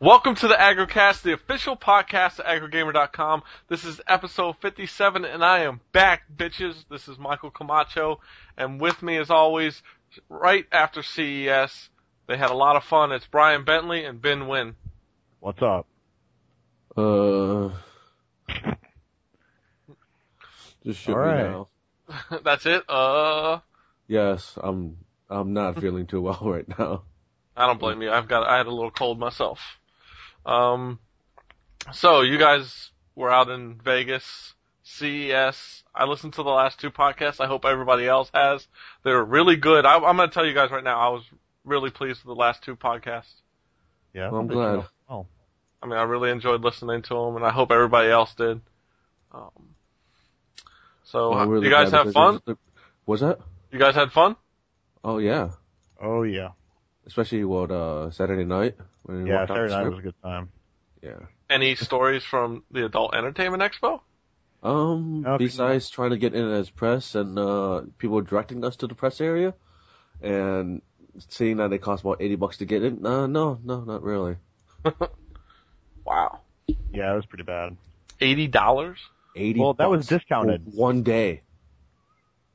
Welcome to the AgroCast, the official podcast of agrogamer.com. This is episode 57 and I am back, bitches. This is Michael Camacho and with me as always, right after CES, they had a lot of fun. It's Brian Bentley and Ben Wynn. What's up? Uh, just shoot All me right. now. That's it? Uh, Yes, I'm. I'm not feeling too well right now. I don't blame you. I've got, I had a little cold myself. Um, so you guys were out in Vegas, CES. I listened to the last two podcasts. I hope everybody else has. They were really good. I, I'm going to tell you guys right now. I was really pleased with the last two podcasts. Yeah, I'm Did glad. you- Oh, I mean, I really enjoyed listening to them, and I hope everybody else did. Um, so I'm really you guys glad have fun? it- Was that? You guys had fun? Oh yeah, oh yeah, especially what uh Saturday night when we yeah. walked Saturday night was a good time. Yeah. Any stories from the Adult Entertainment Expo? Um. Okay. Besides trying to get in as press and uh people directing us to the press area, and seeing that it cost about eighty bucks to get in. Uh, no, no, not really. Wow. Yeah, it was pretty bad. Eighty dollars? Eighty. Well, that was discounted. one day.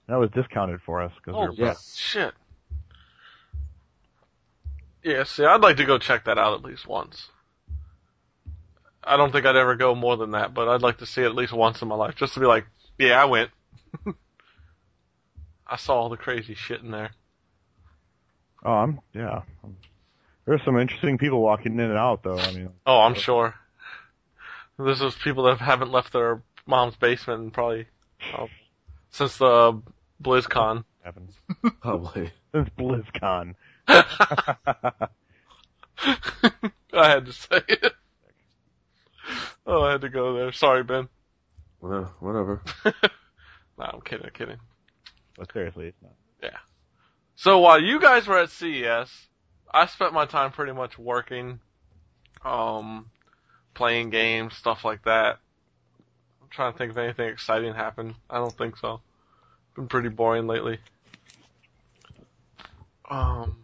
That was discounted for us because we Oh were yeah. shit. Yeah, see, I'd like to go check that out at least once. I don't think I'd ever go more than that, but I'd like to see it at least once in my life, just to be like, yeah, I went. I saw all the crazy shit in there. Oh, I'm yeah. I'm- There's some interesting people walking in and out though. I mean, Oh, I'm sure. This is people that haven't left their mom's basement in probably oh, since the uh, BlizzCon. happens Probably. since BlizzCon. I had to say it. Oh, I had to go there. Sorry, Ben. Well, whatever. No, I'm kidding, I'm kidding. But seriously, it's not. Yeah. So while you guys were at CES, I spent my time pretty much working, um, playing games, stuff like that. I'm trying to think if anything exciting happened. I don't think so. Been pretty boring lately. Um,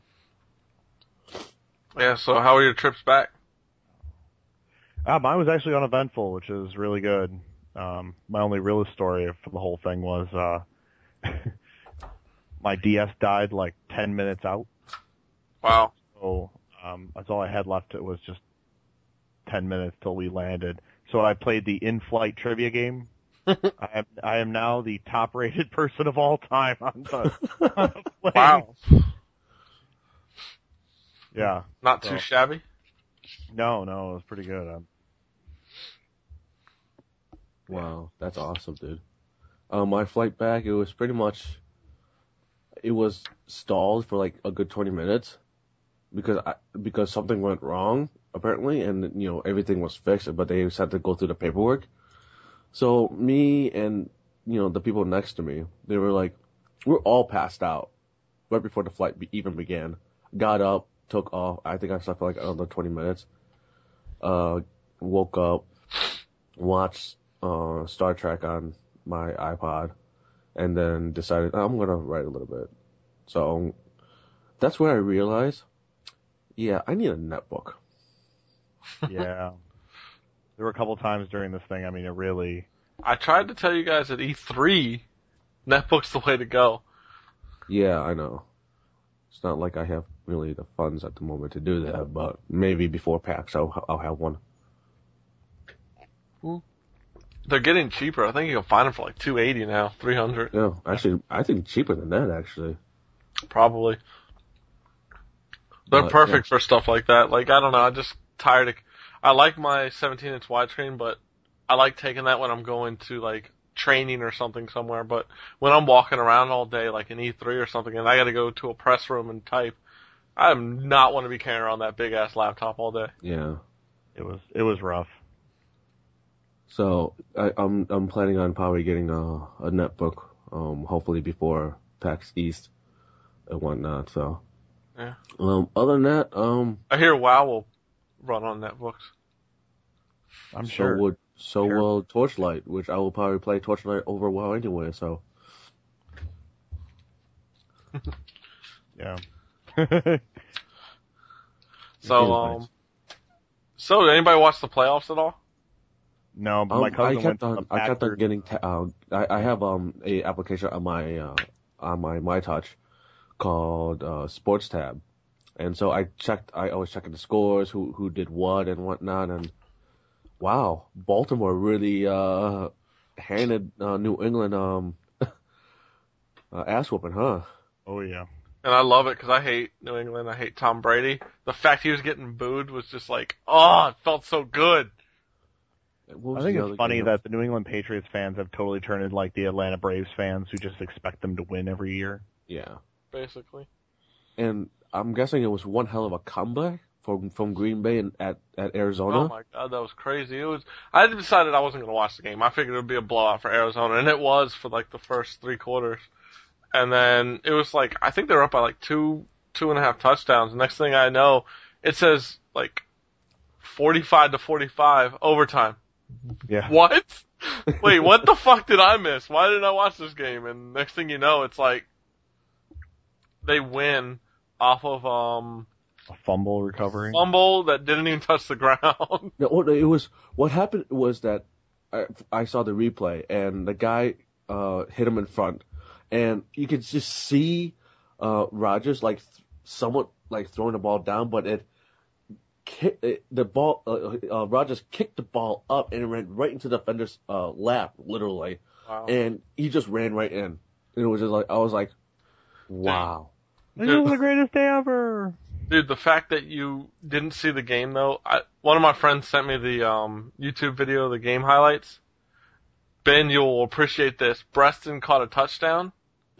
yeah. So how were your trips back? Ah, mine was actually uneventful, which is really good. Um, my only real story for the whole thing was uh, my DS died like 10 minutes out. Wow. So um, that's all I had left. It was just ten minutes till we landed. So I played the in-flight trivia game. I am I am now the top-rated person of all time on the, on the plane. Wow. Yeah. Not too shabby. No, no, it was pretty good. Um, Wow, that's awesome, dude. Um, my flight back, it was pretty much, it was stalled for like a good 20 minutes because I, because something went wrong apparently, and you know everything was fixed, but they just had to go through the paperwork. So me and you know the people next to me, they were like, we're all passed out right before the flight be- even began. Got up, took off. I think I slept for like another 20 minutes. Uh, woke up, watched uh, Star Trek on my iPod, and then decided "Oh, I'm gonna write a little bit. So that's where I realized, yeah, I need a netbook. yeah. There were a couple times during this thing. I mean, it really. I tried to tell you guys at E3, netbook's the way to go. Yeah, I know. It's not like I have really the funds at the moment to do that, but maybe before PAX I'll I'll have one. They're getting cheaper. I think you can find them for like 280 now, 300 Yeah, actually, I think cheaper than that actually. probably. They're But, perfect for stuff like that. Like I don't know, I just tired of. I like my 17 inch widescreen, but I like taking that when I'm going to like training or something somewhere. But when I'm walking around all day, like in E3 or something, and I got to go to a press room and type, I do not want to be carrying around that big ass laptop all day. Yeah. It was it was rough. So I, I'm I'm planning on probably getting a a netbook, um, hopefully before PAX East and whatnot. So. Yeah. Um. Other than that, um, I hear WoW will run on netbooks. I'm so sure. would so Sure. will Torchlight, which I will probably play Torchlight over WoW anyway. So Yeah. So Yeah, um, So, did anybody watch the playoffs at all? No, but Um, my cousin went kept to on, the I kept on getting, ta- uh, I, I have, um, a application on my, uh, on my My Touch called, uh, SportsTap. And so I checked, I always checking the scores, who, who did what and whatnot, and wow, Baltimore really, uh, handed, uh, New England, um, uh, ass whooping, huh? Oh yeah. And I love it because I hate New England. I hate Tom Brady. The fact he was getting booed was just like, oh, it felt so good. What I think it's funny game? that the New England Patriots fans have totally turned into like the Atlanta Braves fans who just expect them to win every year. Yeah. Basically, And I'm guessing it was one hell of a comeback from, from Green Bay and at, at Arizona. oh my god, that was crazy. It was. I decided I wasn't going to watch the game. I figured it would be a blowout for Arizona, and it was for like the first three quarters. And then it was like I think they were up by like two, two and a half touchdowns. Next thing I know, it says like forty-five to forty-five overtime. Yeah. What? Wait, what the fuck did I miss? Why didn't I watch this game? And next thing you know, it's like they win off of um A fumble recovery. fumble that didn't even touch the ground. No, it was what happened was that I, I saw the replay and the guy uh, hit him in front, and you could just see uh, Rodgers like th- somewhat like throwing the ball down, but it, ki- it the ball uh, uh, Rodgers kicked the ball up and it ran right into the defender's uh, lap, literally, Wow. and he just ran right in. And it was just like I was like, wow. This is the greatest day ever. Dude, the fact that you didn't see the game though, I, one of my friends sent me the um YouTube video of the game highlights. Ben, you'll appreciate this. Preston caught a touchdown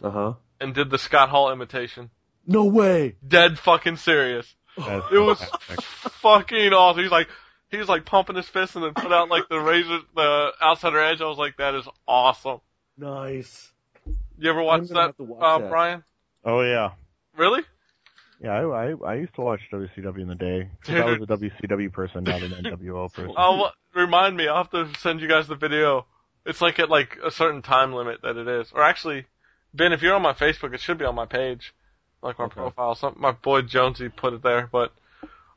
Uh huh. and did the Scott Hall imitation. No way. Dead fucking serious. That's It was fantastic. fucking awesome. He's like, he was like pumping his fist and then put out like the razor, the outsider edge. I was like, that is awesome. Nice. You ever I'm watch that, watch uh, that. Brian? Oh yeah. Really? Yeah, I, I I used to watch WCW in the day. 'cause I was a WCW person, not an NWO person. I'll remind me. I'll have to send you guys the video. It's like at like a certain time limit that it is. Or actually, Ben, if you're on my Facebook, it should be on my page, like my Okay. profile. Some my boy Jonesy put it there, but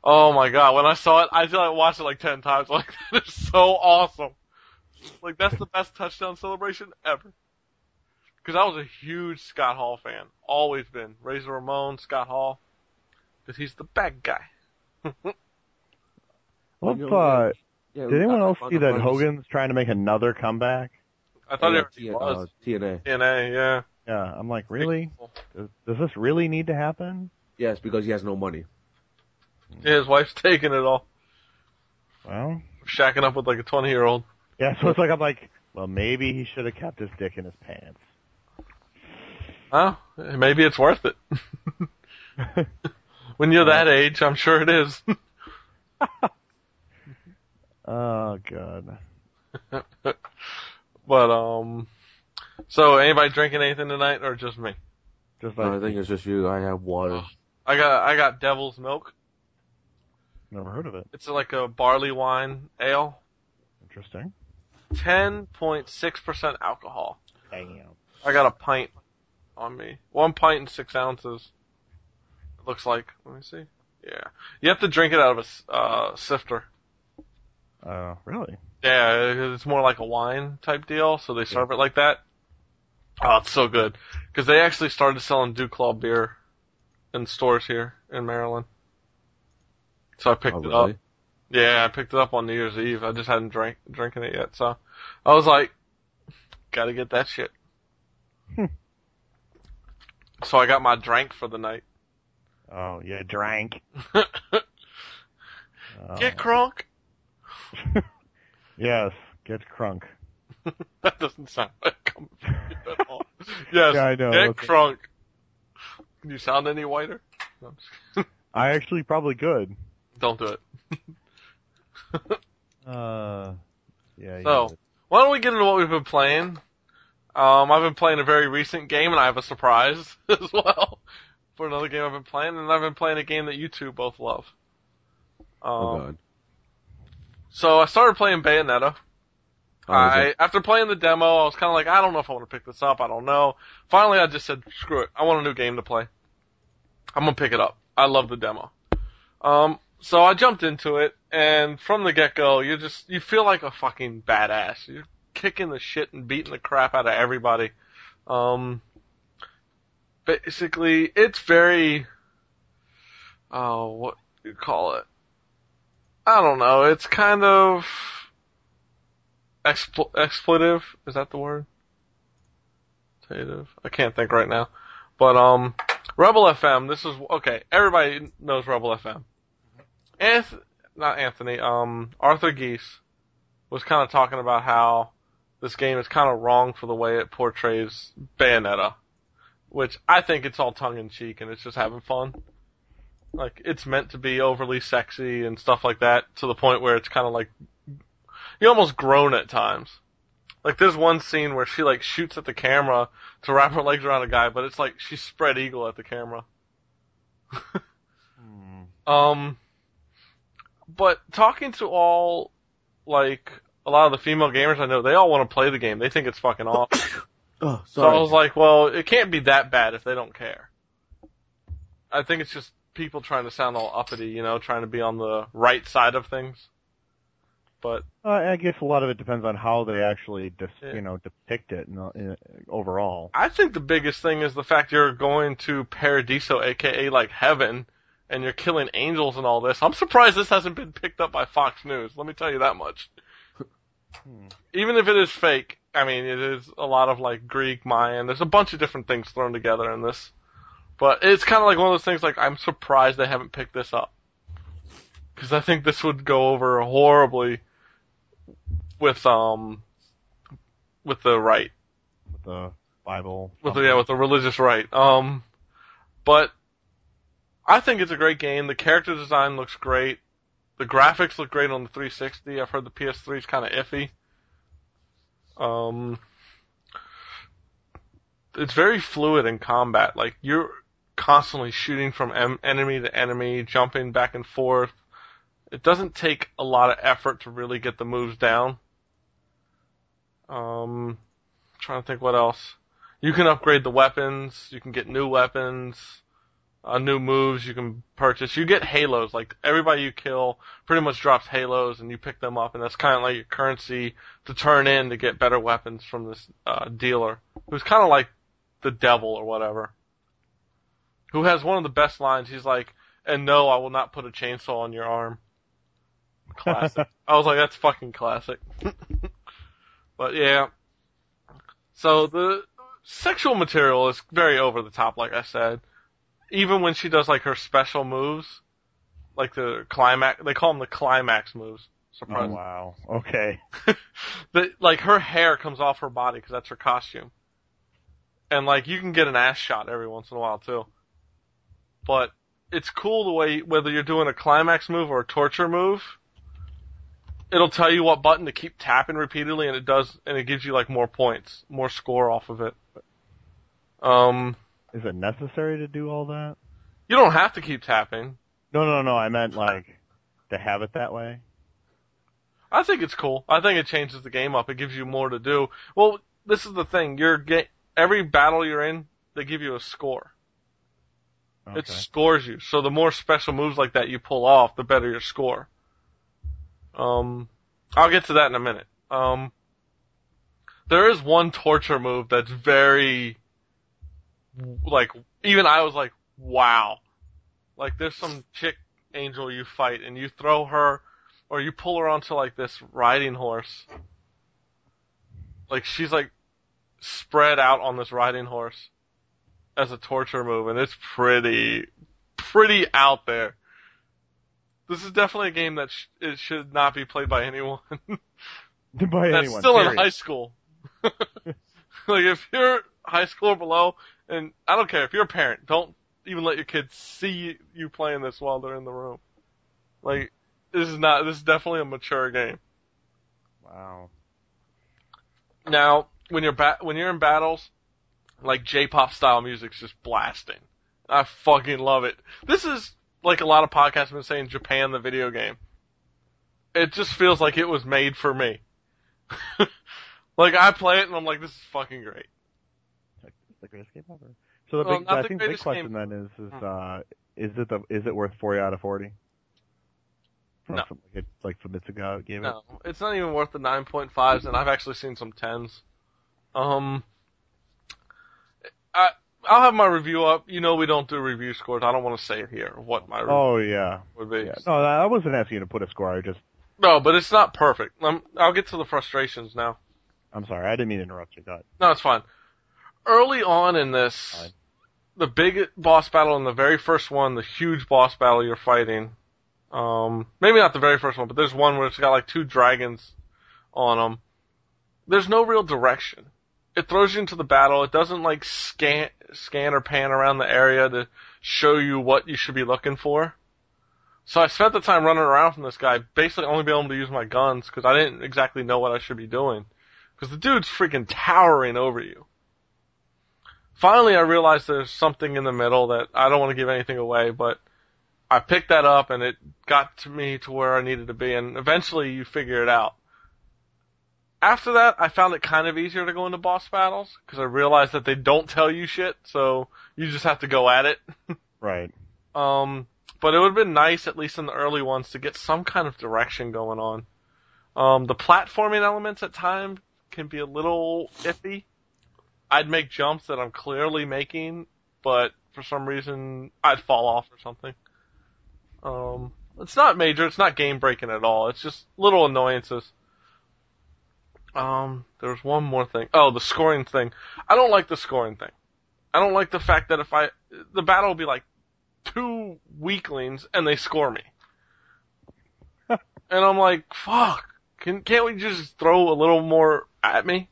oh my god, when I saw it, I feel like I watched it like ten times. Like that is so awesome. Like that's the best touchdown celebration ever. Because I was a huge Scott Hall fan, always been. Razor Ramon, Scott Hall, because he's the bad guy. Let's, uh, Yeah, did anyone I- I else see that Hogan's trying to make another comeback? I thought Yeah, it T- already uh, was. TNA. TNA, yeah. Yeah, I'm like, really? Does, does this really need to happen? Yes, because he has no money. Yeah, his wife's taking it all. Well, Shacking up with like a 20 year old. yeah. So it's like I'm like, well, maybe he should have kept his dick in his pants. Huh? Maybe it's worth it. when you're that age, I'm sure it is. Oh god. but, um, so anybody drinking anything tonight or just me? Just No, I think it's just you. I have water. I got, I got devil's milk. never heard of it. It's like a barley wine ale. Interesting. 10.6% alcohol. Damn. I got a pint on me. One pint and six ounces. It looks like. Let me see. Yeah. You have to drink it out of a uh, sifter. Oh, really? Yeah, it's more like a wine type deal, so they serve it like that. Oh, it's so good. Because they actually started selling Duclaw beer in stores here in Maryland. So I picked Oh, it really? up. Yeah, I picked it up on New Year's Eve. I just hadn't drank drinking it yet, so I was like, gotta get that shit. Hmm. so I got my drink for the night. Oh, yeah, drank. Oh. Get crunk. yes, get crunk. that doesn't sound like coming from you at all. Yes, Yeah, I know. get Okay. Can you sound any whiter? No, I'm just kidding. I actually probably could. Don't do it. Uh, yeah. So, why don't we get into what we've been playing? Um, I've been playing a very recent game, and I have a surprise as well for another game I've been playing, and I've been playing a game that you two both love. Um, Oh god. so I started playing Bayonetta. I after playing the demo, I was kind of like, I don't know if I want to pick this up. I don't know. Finally, I just said, screw it. I want a new game to play. I'm gonna pick it up. I love the demo. Um, so I jumped into it, and from the get go, you just you feel like a fucking badass. You're kicking the shit and beating the crap out of everybody. Um, basically, it's very, oh, what do you call it? I don't know. It's kind of expl- expletive. Is that the word? Expletive. I can't think right now. But um, Rebel FM. This is okay. Everybody knows Rebel FM. Anth- not Anthony. Um, Arthur Gies was kind of talking about how this game is kind of wrong for the way it portrays Bayonetta, which I think it's all tongue in cheek and it's just having fun. Like it's meant to be overly sexy and stuff like that to the point where it's kind of like you almost groan at times. Like there's one scene where she like shoots at the camera to wrap her legs around a guy, but it's like she's spread eagle at the camera. Hmm. Um, but talking to all, like, a lot of the female gamers I know, they all want to play the game. They think it's fucking awesome. Oh, so. I was like, well, it can't be that bad if they don't care. I think it's just people trying to sound all uppity, you know, trying to be on the right side of things. But Uh, I guess a lot of it depends on how they actually, dis- Yeah. you know, depict it in, in, overall. I think the biggest thing is the fact you're going to Paradiso, aka like heaven, and you're killing angels and all this. I'm surprised this hasn't been picked up by Fox News. Let me tell you that much. Hmm. Even if it is fake, I mean, it is a lot of like Greek, Mayan. There's a bunch of different things thrown together in this. But it's kind of like one of those things like I'm surprised they haven't picked this up. Cause I think this would go over horribly with, um, with the right With the Bible. with the, yeah, with the religious right. Um, but I think it's a great game. The character design looks great. The graphics look great on the 360. I've heard the PS3 is kind of iffy. Um, it's very fluid in combat. Like you're constantly shooting from em- enemy to enemy, jumping back and forth. It doesn't take a lot of effort to really get the moves down. Um, trying to think what else. You can upgrade the weapons. You can get new weapons, uh, new moves. You can purchase. You get halos. Like everybody you kill pretty much drops halos, and you pick them up, and that's kind of like your currency to turn in to get better weapons from this uh, dealer, who's kind of like the devil or whatever. Who has one of the best lines? He's like, "And no, I will not put a chainsaw on your arm." Classic. I was like, "That's fucking classic." but yeah. So the sexual material is very over the top, like I said. Even when she does like her special moves, like the climax, they call them the climax moves. Oh, Surprise! wow. Okay. the, like her hair comes off her body because that's her costume, and like you can get an ass shot every once in a while too. But it's cool the way whether you're doing a climax move or a torture move, it'll tell you what button to keep tapping repeatedly, and it does, and it gives you like more points, more score off of it. Um, Is it necessary to do all that? you don't have to keep tapping. No, no, no. I meant like to have it that way. I think it's cool. I think it changes the game up. It gives you more to do. Well, this is the thing. You're ga- every battle you're in, they give you a score. Okay. It scores you. So the more special moves like that you pull off, the better your score. Um, I'll get to that in a minute. Um, there is one torture move that's very, like, even I was like, wow. Like, there's some chick angel you fight, and you throw her, or you pull her onto like this riding horse. Like, she's like spread out on this riding horse as a torture move, and it's pretty, pretty out there. This is definitely a game that sh- it should not be played by anyone By that's anyone. still in high school. like if you're high school or below, and I don't care if you're a parent, don't even let your kids see you playing this while they're in the room. Like this is not, this is definitely a mature game. Wow. Now, when you're ba- when you're in battles, like J-pop style music's just blasting. I fucking love it. This is like a lot of podcasts have been saying Japan the video game. It just feels like it was made for me. like I play it and I'm like, this is fucking great. It's the greatest game ever. So the Well, big, I the think the big question game. then is, is, uh, is it the, is it worth 40 out of 40? From, No. from, like, like Famitsuga gave it. No, it's not even worth the 9.5s, and I've actually seen some 10s. Um, I, I'll have my review up. You know we don't do review scores. I don't want to say it here, what my review Oh yeah. would be. Yeah. No, I wasn't asking you to put a score. I just. No, but it's not perfect. i I'll get to the frustrations now. I'm sorry. I didn't mean to interrupt you. God. No, it's fine. Early on in this, Fine. the big boss battle in the very first one, the huge boss battle you're fighting, um, maybe not the very first one, but there's one where it's got like two dragons on them. There's no real direction. It throws you into the battle. It doesn't like scan, scan or pan around the area to show you what you should be looking for. So I spent the time running around from this guy, basically only being able to use my guns because I didn't exactly know what I should be doing. Because the dude's freaking towering over you. Finally, I realized there's something in the middle that I don't want to give anything away, but I picked that up and it got to me to where I needed to be, and eventually you figure it out. After that, I found it kind of easier to go into boss battles because I realized that they don't tell you shit, so you just have to go at it. Right. Um, but it would have been nice, at least in the early ones, to get some kind of direction going on. Um, the platforming elements at times can be a little iffy. I'd make jumps that I'm clearly making, but for some reason I'd fall off or something. Um, it's not major, it's not game breaking at all. It's just little annoyances. Um, there was one more thing. Oh, the scoring thing. I don't like the scoring thing. I don't like the fact that if I, the battle will be like two weaklings and they score me. and I'm like, fuck, can, can't we just throw a little more at me?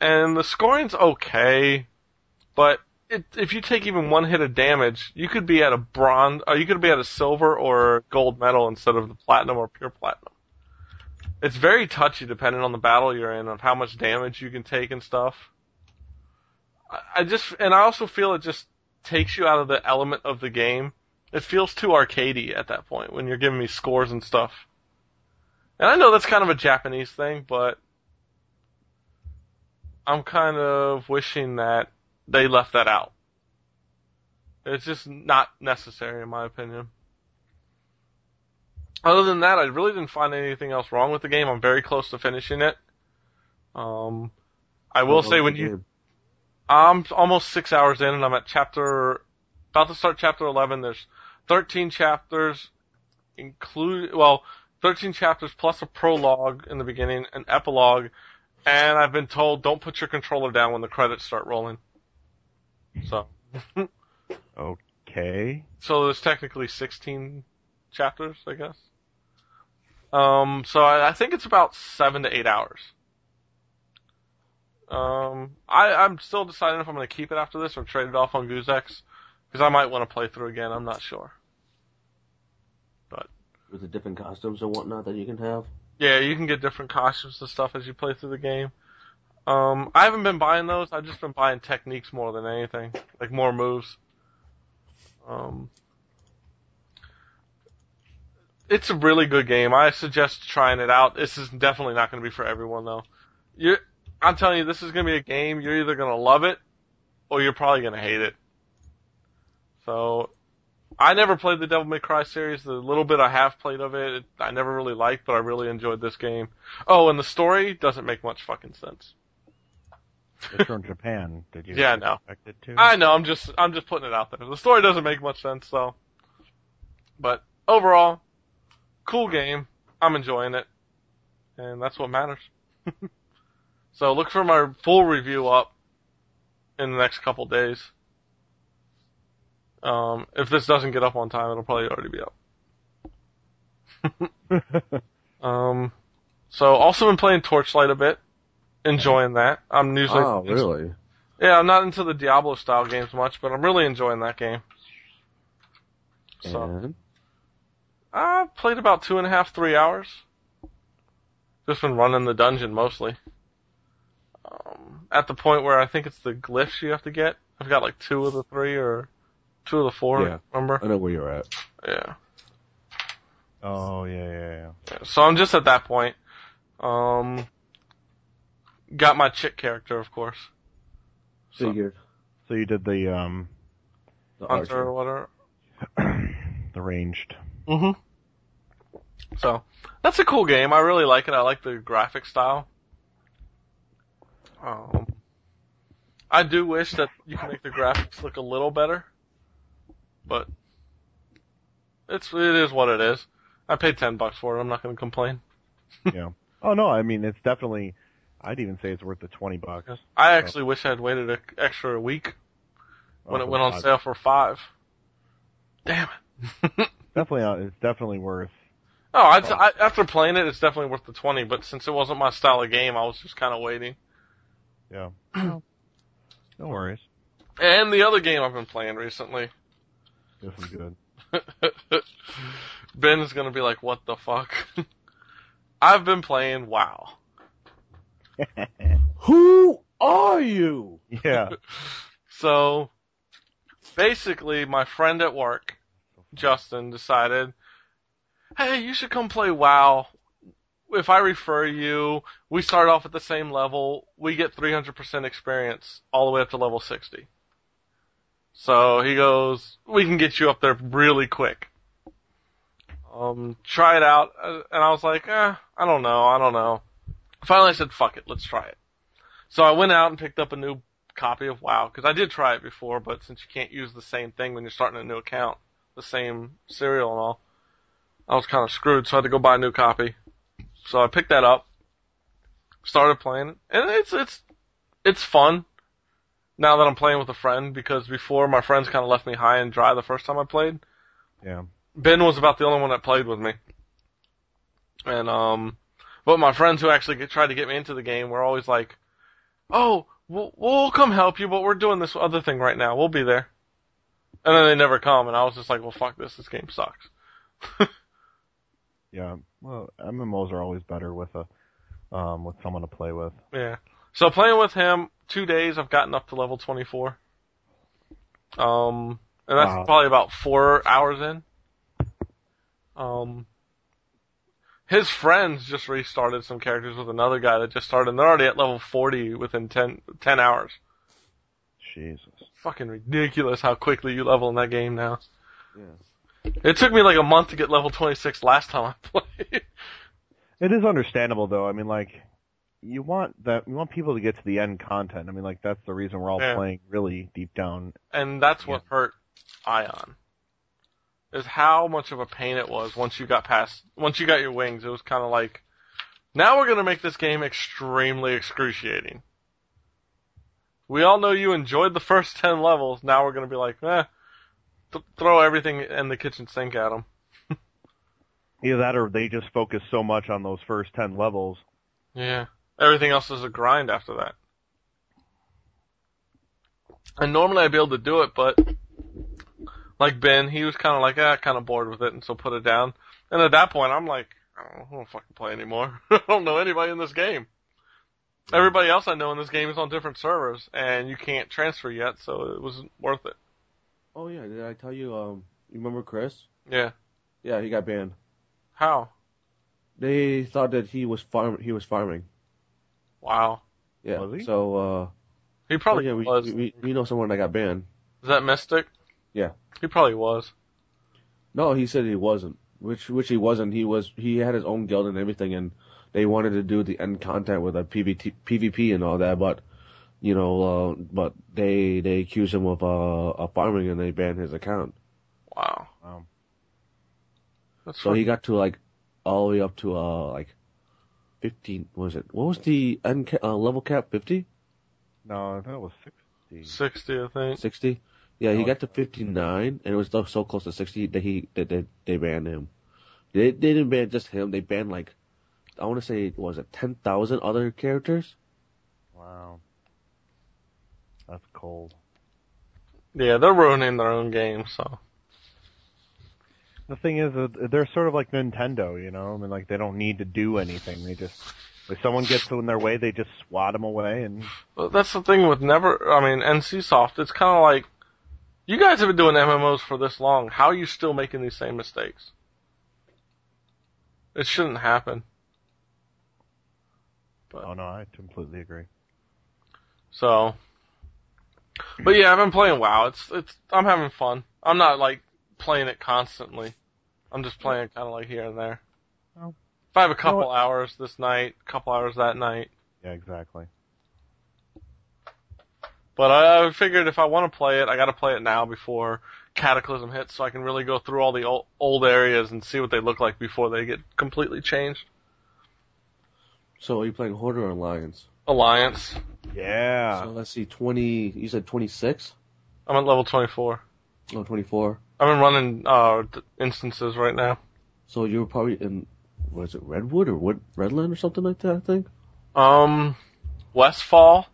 And the scoring's okay, but it, if you take even one hit of damage, you could be at a bronze, or you could be at a silver or gold medal instead of the platinum or pure platinum. It's very touchy depending on the battle you're in, of how much damage you can take and stuff. I, I just, and I also feel it just takes you out of the element of the game. It feels too arcadey at that point when you're giving me scores and stuff. And I know that's kind of a Japanese thing, but I'm kind of wishing that they left that out. It's just not necessary in my opinion. Other than that, I really didn't find anything else wrong with the game. I'm very close to finishing it. Um, I will say when you, I'm almost six hours in and I'm at chapter, about to start chapter 11. There's 13 chapters, include, well, 13 chapters plus a prologue in the beginning, an epilogue, and I've been told don't put your controller down when the credits start rolling. So, Okay. so there's technically 16 chapters, I guess. Um, so I, I think it's about seven to eight hours. Um, I, I'm still deciding if I'm going to keep it after this or trade it off on Goozex, because I might want to play through again. I'm not sure. But with the different costumes and whatnot that you can have. Yeah, you can get different costumes and stuff as you play through the game. Um, I haven't been buying those. I've just been buying techniques more than anything, like more moves. Um, it's a really good game. I suggest trying it out. This is definitely not going to be for everyone though. You, I'm telling you, this is going to be a game you're either going to love it or you're probably going to hate it. So, I never played the Devil May Cry series. The little bit I have played of it, it I never really liked, but I really enjoyed this game. Oh, and the story doesn't make much fucking sense. It's from Japan. Did you Yeah, no. expect it to? I know. I'm just I'm just putting it out there. The story doesn't make much sense, so. But overall, cool game. I'm enjoying it, and that's what matters. so look for my full review up in the next couple days. Um, if this doesn't get up on time, it'll probably already be up. Um, so also been playing Torchlight a bit, enjoying that. I'm usually oh, really? yeah, I'm not into the Diablo style games much, but I'm really enjoying that game. So And I played about two and a half, three hours. Just been running the dungeon mostly. Um, at the point where I think it's the glyphs you have to get. I've got like two of the three or two of the four. Yeah. Remember? I know where you're at. Yeah. Oh yeah, yeah, yeah. So I'm just at that point. Um, got my chick character, of course. So- Figured. So you did the um The Hunter archer. or whatever. the ranged. Mm-hmm. So that's a cool game. I really like it. I like the graphic style. Um, I do wish that you can make the graphics look a little better, but it's it is what it is. I paid ten bucks for it. I'm not going to complain. yeah. Oh no, I mean it's definitely. I'd even say it's worth the twenty bucks. I actually wish I'd waited an extra week when Oh, it went on God. sale for five. Damn it. Definitely, uh, it's definitely worth. Oh, I'd, I, after playing it, it's definitely worth the twenty. But since it wasn't my style of game, I was just kind of waiting. Yeah. no worries. And the other game I've been playing recently, This is good. Ben is gonna be like, "What the fuck?" I've been playing WoW. Who are you? yeah. So basically, my friend at work, Justin, decided, hey, you should come play WoW. If I refer you, we start off at the same level. We get 300% experience all the way up to level 60. So he goes, we can get you up there really quick. Um, try it out. Uh, And I was like, eh, I don't know, I don't know. Finally I said, fuck it, let's try it. So I went out and picked up a new copy of WoW because I did try it before, but since you can't use the same thing when you're starting a new account, the same serial and all, I was kind of screwed. So I had to go buy a new copy. So I picked that up, started playing it, and it's it's it's fun. Now that I'm playing with a friend, because before my friends kind of left me high and dry the first time I played. Yeah. Ben was about the only one that played with me. And um but my friends who actually get, tried to get me into the game were always like, "Oh, we'll, we'll come help you, but we're doing this other thing right now. We'll be there." And then they never come, and I was just like, "Well, fuck this. This game sucks." Yeah. Well, MMOs are always better with a um with someone to play with. Yeah. So playing with him, two days I've gotten up to level 24. Um, and that's Wow. probably about four hours in. Um, his friends just restarted some characters with another guy that just started, and they're already at level 40 within 10, 10 hours. Jesus. Fucking ridiculous how quickly you level in that game now. Yeah. It took me like a month to get level 26 last time I played. It is understandable though. I mean, like, you want that you want people to get to the end content. I mean, like that's the reason we're all Yeah. playing really deep down. and that's what hurt Aion. Is how much of a pain it was once you got past, once you got your wings. It was kind of like, now we're gonna make this game extremely excruciating. We all know you enjoyed the first ten levels. Now we're gonna be like, eh, th- throw everything in the kitchen sink at them. Either that or they just focus so much on those first ten levels. Yeah. Everything else is a grind after that. And normally I'd be able to do it, but like Ben, he was kind of like, ah, kind of bored with it, and so put it down. And at that point, I'm like, I don't, know, I don't fucking play anymore. I don't know anybody in this game. Everybody else I know in this game is on different servers, and you can't transfer yet, so it wasn't worth it. Oh yeah, did I tell you? Um, you remember Chris? Yeah. Yeah, he got banned. How? They thought that he was farm. He was farming. Wow. Yeah. Was he? So uh, He probably yeah, we, was. we we we know someone that got banned. Is that Mystic? Yeah. He probably was. No, he said he wasn't. Which which he wasn't. He was. He had his own guild and everything, and they wanted to do the end content with a PVT, PvP and all that, but you know, uh, but they they accused him of uh, of farming and they banned his account. Wow. Wow. That's So he got to like all the way up to uh like fifteen. What was it? What was the end ca- uh, level cap? Fifty? No, that was sixty. 60, I think. 60? Yeah, he got to 59, and it was so- so close to 60 that he that they, they banned him. They, they didn't ban just him. They banned like I want to say was it 10,000 other characters? Wow. That's cold. Yeah, they're ruining their own game, so. The thing is, uh, they're sort of like Nintendo, you know. I mean, like they don't need to do anything. They just, if someone gets in their way, they just swat them away. And But that's the thing with never, I mean, NCSoft, it's kind of like, you guys have been doing MMOs for this long. How are you still making these same mistakes? It shouldn't happen. But, oh no, I completely agree. so. But yeah, I've been playing WoW. It's, it's, I'm having fun. I'm not like playing it constantly. I'm just playing kind of like here and there. Oh. If I have a couple hours this night, a couple hours that night. Yeah, exactly. But I, I figured if I want to play it, I got to play it now before Cataclysm hits, so I can really go through all the old, old areas and see what they look like before they get completely changed. So are you playing Horde or Alliance? Alliance. Yeah. So let's see, 20, you said 26? I'm at level 24. Oh, 24. I've been running uh instances right now. So you were probably in, what is it, Redwood or Wood, Redland or something like that, I think? Um, Westfall,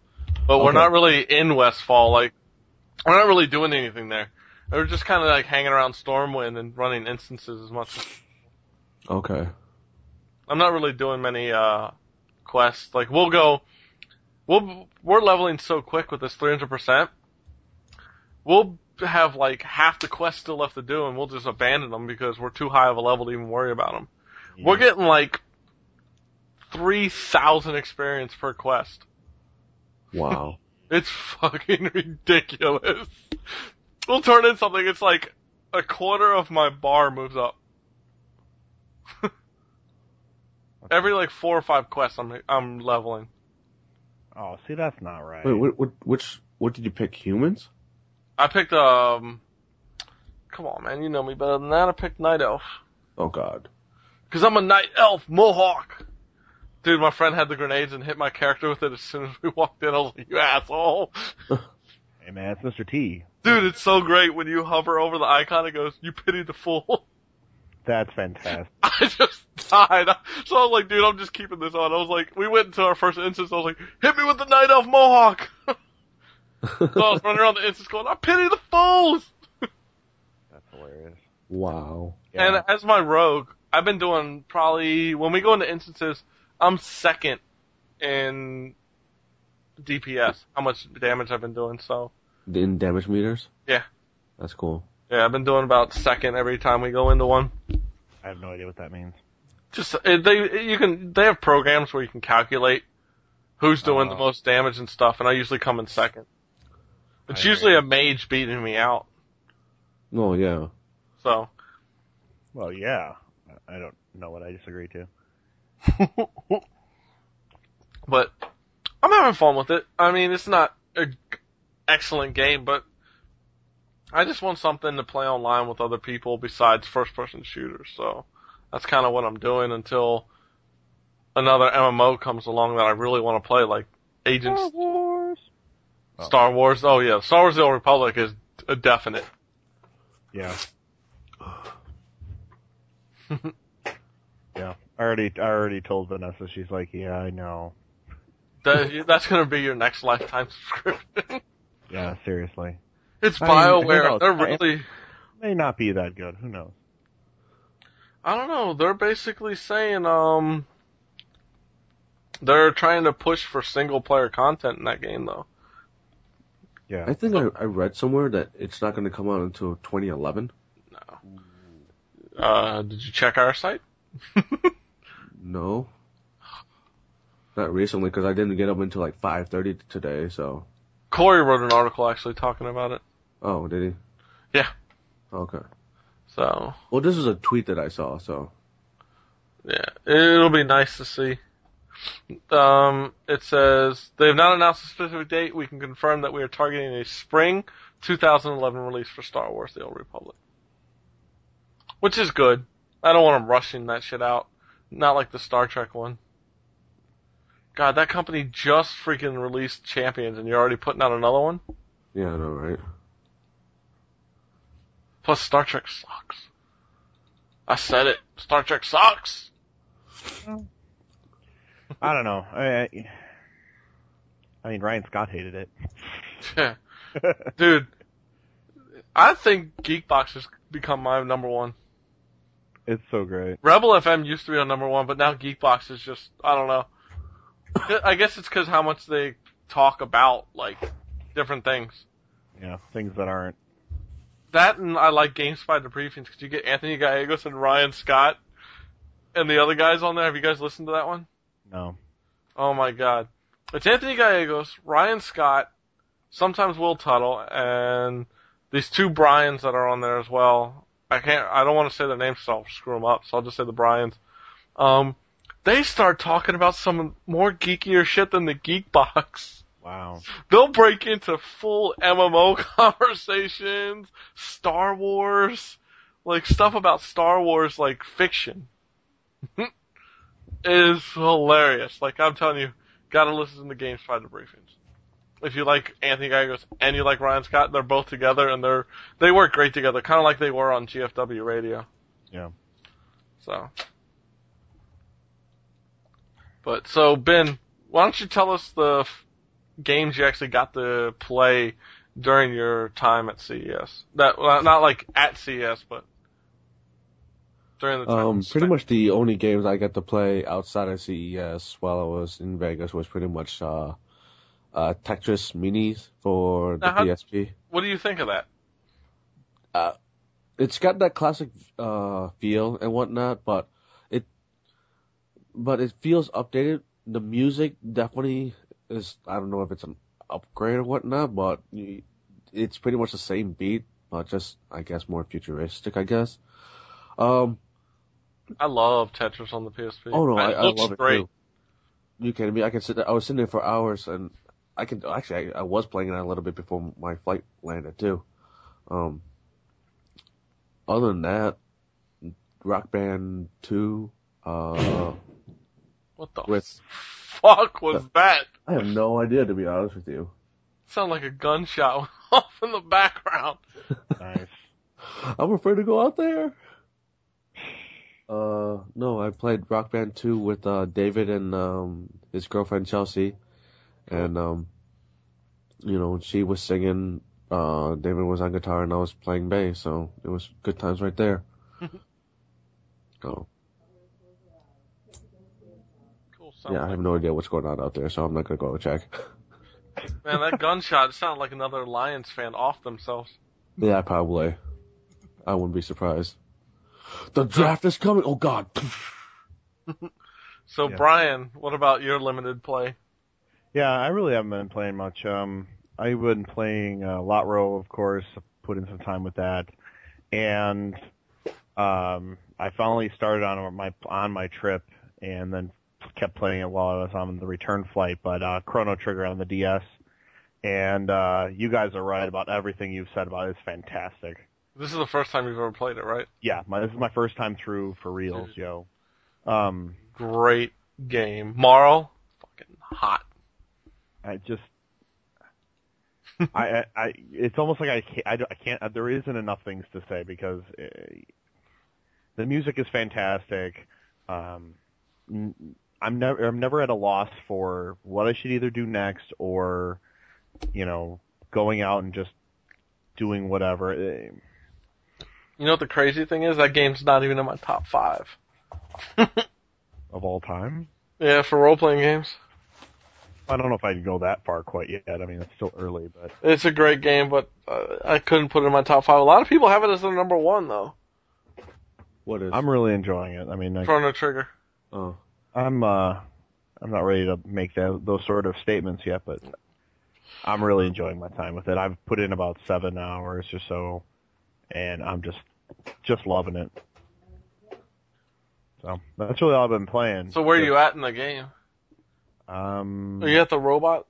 but we're not really in Westfall. Like, we're not really doing anything there. We're just kind of like hanging around Stormwind and running instances as much. Okay. I'm not really doing many uh quests. Like, we'll go. We'll we're leveling so quick with this 300%. We'll have like half the quest still left to do, and we'll just abandon them because we're too high of a level to even worry about them. We're getting like 3,000 experience per quest. Wow. It's fucking ridiculous. We'll turn in something, it's like a quarter of my bar moves up. Every like four or five quests I'm I'm leveling. Oh, see, that's not right. Wait, what, what, which, what did you pick? Humans? I picked um Come on man, you know me better than that. I picked Night Elf. Oh god. Cause I'm a Night Elf Mohawk. Dude, my friend had the grenades and hit my character with it as soon as we walked in. I was like, you asshole. Hey man, it's Mr. T. Dude, it's so great when you hover over the icon, it goes, you pity the fool. That's fantastic. I just died. So I was like, dude, I'm just keeping this on. I was like, we went into our first instance. I was like, hit me with the Night Elf Mohawk. so I was running around the instance going, I pity the fools. That's hilarious. wow. Yeah. And as my rogue, I've been doing probably, when we go into instances, I'm second in DPS, how much damage I've been doing. So In damage meters? Yeah. That's cool. yeah, I've been doing about second every time we go into one. I have no idea what that means. Just uh, they you can they have programs where you can calculate who's doing the Oh. most damage and stuff, and I usually come in second. It's I usually agree. a mage beating me out. Oh yeah. So Well, yeah. I don't know what I disagree to. but I'm having fun with it. I mean, it's not an excellent game, but I just want something to play online with other people besides first person shooters. So that's kind of what I'm doing until another MMO comes along that I really want to play, like Agents Wars. Oh. Star Wars. Oh yeah, Star Wars: The Old Republic is a definite. Yeah. yeah. I already, I already told Vanessa. She's like, yeah, I know. That, that's gonna be your next lifetime subscription. Yeah, seriously. It's I mean, who Bioware. They're really. May not be that good. Who knows? I don't know. They're basically saying um. They're trying to push for single player content in that game though. Yeah. I think I, I read somewhere that it's not going to come out until 2011. Uh, did you check our site? No. Not recently, because I didn't get up until like 5.30 today, so. Corey wrote an article actually talking about it. Oh, did he? Yeah. Okay. So Well, this is a tweet that I saw, so. Yeah, it'll be nice to see. Um, it says they have not announced a specific date. We can confirm that we are targeting a spring 2011 release for Star Wars: The Old Republic, which is good. I don't want them rushing that shit out. Not like the Star Trek one. God, that company just freaking released Champions, and you're already putting out another one. Yeah, I know, right? Plus, Star Trek sucks. I said it. Star Trek sucks. I don't know. I, I, I mean, Ryan Scott hated it. Yeah. Dude, I think Geekbox has become my number one. it's so great. Rebel FM used to be on number one, but now Geekbox is just, I don't know. I guess it's because how much they talk about, like, different things. Yeah, things that aren't. That and I like GameSpy debriefings because you get Anthony Gallegos and Ryan Scott and the other guys on there. Have you guys listened to that one? No. Oh my god. It's Anthony Gallegos, Ryan Scott, sometimes Will Tuttle, and these two Bryans that are on there as well. I can't, I don't want to say their names so I'll screw them up, so I'll just say the Bryans. Um, they start talking about some more geekier shit than the Geek Box. Wow. They'll break into full MMO conversations, Star Wars, like stuff about Star Wars, like fiction. is hilarious. Like I'm telling you, gotta listen to the GameSpy debriefings. If you like Anthony Gallegos and you like Ryan Scott, they're both together and they're they work great together, kind of like they were on GFW Radio. Yeah. So, but so Ben, why don't you tell us the games you actually got to play during your time at CES? That well, not like at CES, but during the time. Um, pretty much the only games I got to play outside of CES while I was in Vegas was pretty much uh, uh, Tetris Minis for the Now, how- PSP. What do you think of that? It's got that classic uh, feel and whatnot, but it but it feels updated. The music definitely is. I don't know if it's an upgrade or whatnot, but it's pretty much the same beat, but just I guess more futuristic. I guess. Um, I love Tetris on the PSP. Oh no, I, I looks love it great. too. You kidding me? I can sit there. I was sitting there for hours, and I can actually. I, I was playing it a little bit before my flight landed too. Um. Other than that, Rock Band Two. Uh, What the with fuck was that? I have no idea to be honest with you. Sound like a gunshot off in the background. Nice. I'm afraid to go out there. Uh, no, I played Rock Band 2 with, uh, David and, um, his girlfriend Chelsea. And, um, you know, she was singing, uh, David was on guitar and I was playing bass, so it was good times right there. so, Cool. Sounds yeah, I have no idea what's going on out there, so I'm not gonna go check. Man, that gunshot sounded like another Lions fan off themselves. yeah, probably. I wouldn't be surprised. The draft is coming! Oh god! So Yeah. Brian, what about your limited play? Yeah, I really haven't been playing much. Um, I've been playing uh, LOTRO, of course, put in some time with that, and um, I finally started on my on my trip, and then kept playing it while I was on the return flight. But uh, Chrono Trigger on the DS, and uh, you guys are right about everything you've said about it. It's fantastic. This is the first time you've ever played it, right? Yeah, my, this is my first time through for reals, yo. Um, Great game. Marle, fucking hot. I just, I, I, I, it's almost like I can't, I, I can't, there isn't enough things to say because uh, the music is fantastic. Um, I'm never, I'm never at a loss for what I should either do next or, you know, going out and just doing whatever. Uh, You know what the crazy thing is? That game's not even in my top five. Of all time, Yeah, for role playing games. I don't know if I'd go that far quite yet. I mean, it's still early, but It's a great game, but uh, I couldn't put it in my top five. A lot of people have it as their number one though. What is? I'm really enjoying it. I mean, I, Chrono Trigger. oh. I'm uh I'm not ready to make that those sort of statements yet, but I'm really enjoying my time with it. I've put in about seven hours or so, and I'm just just loving it. So that's really all I've been playing. So where are you at in the game? Um, Are you at the robot